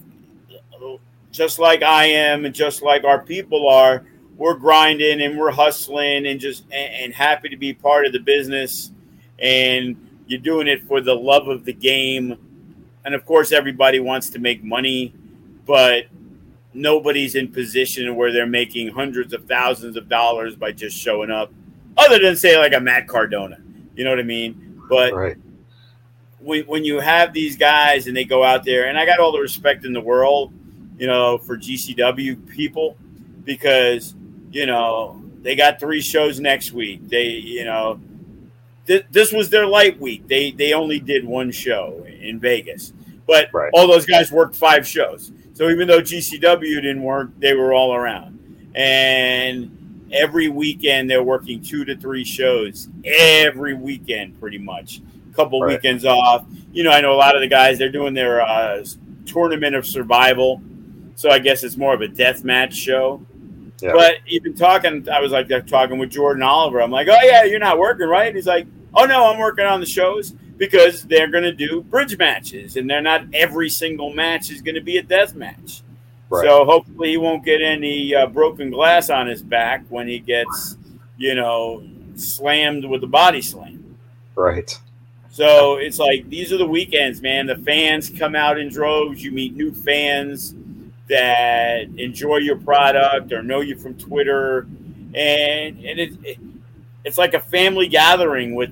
Speaker 3: just like I am and just like our people are we're grinding and we're hustling and just and, and happy to be part of the business. And you're doing it for the love of the game. And of course everybody wants to make money but nobody's in position where they're making hundreds of thousands of dollars by just showing up other than say like a matt cardona. You know what i mean? But right. when, when you have these guys and they go out there and i got all the respect in the world you know for gcw people because you know, they got three shows next week. They, you know, th- this was their light week. They they only did one show in Vegas, but right. all those guys worked five shows. So even though GCW didn't work, they were all around. And every weekend they're working two to three shows every weekend, pretty much. A couple right. weekends off. You know, I know a lot of the guys they're doing their uh, tournament of survival. So I guess it's more of a death match show. Yeah. But even talking, I was like talking with Jordan Oliver. I'm like, oh yeah, you're not working, right? He's like, oh no, I'm working on the shows because they're going to do bridge matches, and they're not every single match is going to be a death match. Right. So hopefully he won't get any uh, broken glass on his back when he gets, you know, slammed with a body slam.
Speaker 2: Right.
Speaker 3: So it's like these are the weekends, man. The fans come out in droves. You meet new fans that enjoy your product or know you from Twitter, and and it, it, it's like a family gathering with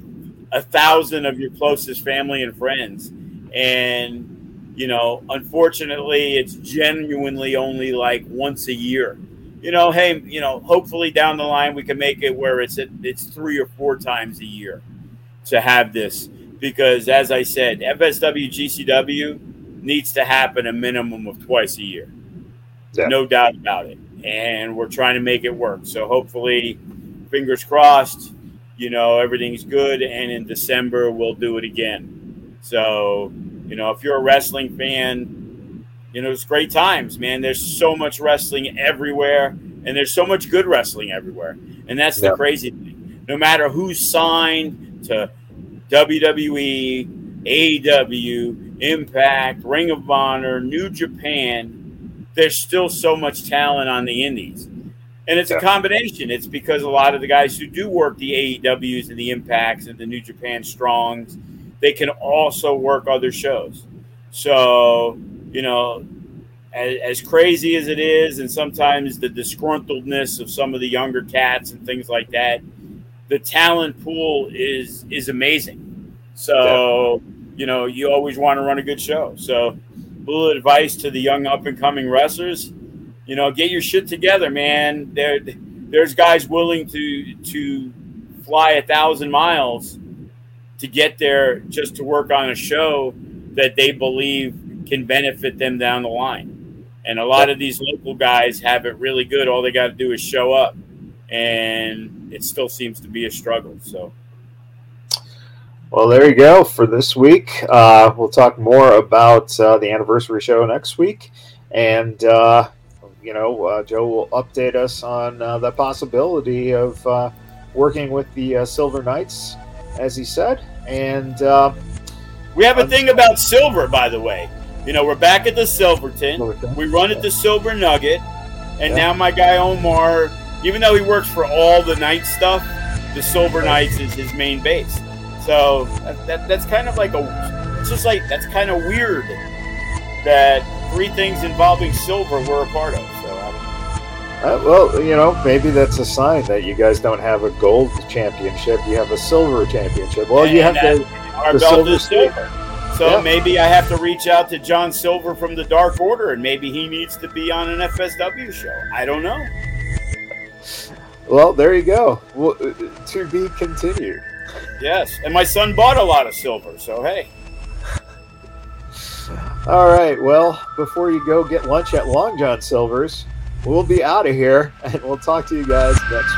Speaker 3: a thousand of your closest family and friends, and you know, unfortunately, it's genuinely only like once a year. You know, hey, you know, hopefully down the line we can make it where it's it's three or four times a year to have this because, as I said, FSW GCW needs to happen a minimum of twice a year. Yeah. No doubt about it. And we're trying to make it work. So hopefully, fingers crossed, you know, everything's good. And in December, we'll do it again. So, you know, if you're a wrestling fan, you know, it's great times, man. There's so much wrestling everywhere, and there's so much good wrestling everywhere. And that's the crazy thing. No matter who's signed to WWE, AEW, Impact, Ring of Honor, New Japan, there's still so much talent on the indies. And it's yeah. a combination. It's because a lot of the guys who do work the AEWs and the Impacts and the New Japan Strongs, they can also work other shows. So, you know, as, as, crazy as it is, and sometimes the disgruntledness of some of the younger cats and things like that, the talent pool is is amazing. So you know you always want to run a good show. So little advice to the young up and coming wrestlers: you know, get your shit together, man. There there's guys willing to to fly a thousand miles to get there just to work on a show that they believe can benefit them down the line. And a lot of these local guys have it really good. All they got to do is show up and it still seems to be a struggle. So.
Speaker 2: Well, there you go for this week. Uh, we'll talk more about uh, the anniversary show next week, and uh, you know, uh, Joe will update us on uh, the possibility of uh, working with the Silver Knights, as he said. And
Speaker 3: we have a thing about silver, by the way. You know, we're back at the Silverton. We run at the Silver Nugget, and yeah. now my guy Omar even though he works for all the night stuff, the Silver Knights is his main base. So that, that, that's kind of like a, it's just like that's kind of weird that three things involving silver were a part of. So.
Speaker 2: Uh, well, you know, maybe that's a sign that you guys don't have a gold championship. You have a silver championship. Well, and you have the, our the belt silver is silver.
Speaker 3: So yeah. maybe I have to reach out to John Silver from the Dark Order, and maybe he needs to be on an FSW show. I don't know.
Speaker 2: Well, there you go. Well, uh, to be continued.
Speaker 3: Yes, and my son bought a lot of silver, so hey.
Speaker 2: All right. Well, before you go get lunch at Long John Silver's, we'll be out of here, and we'll talk to you guys next.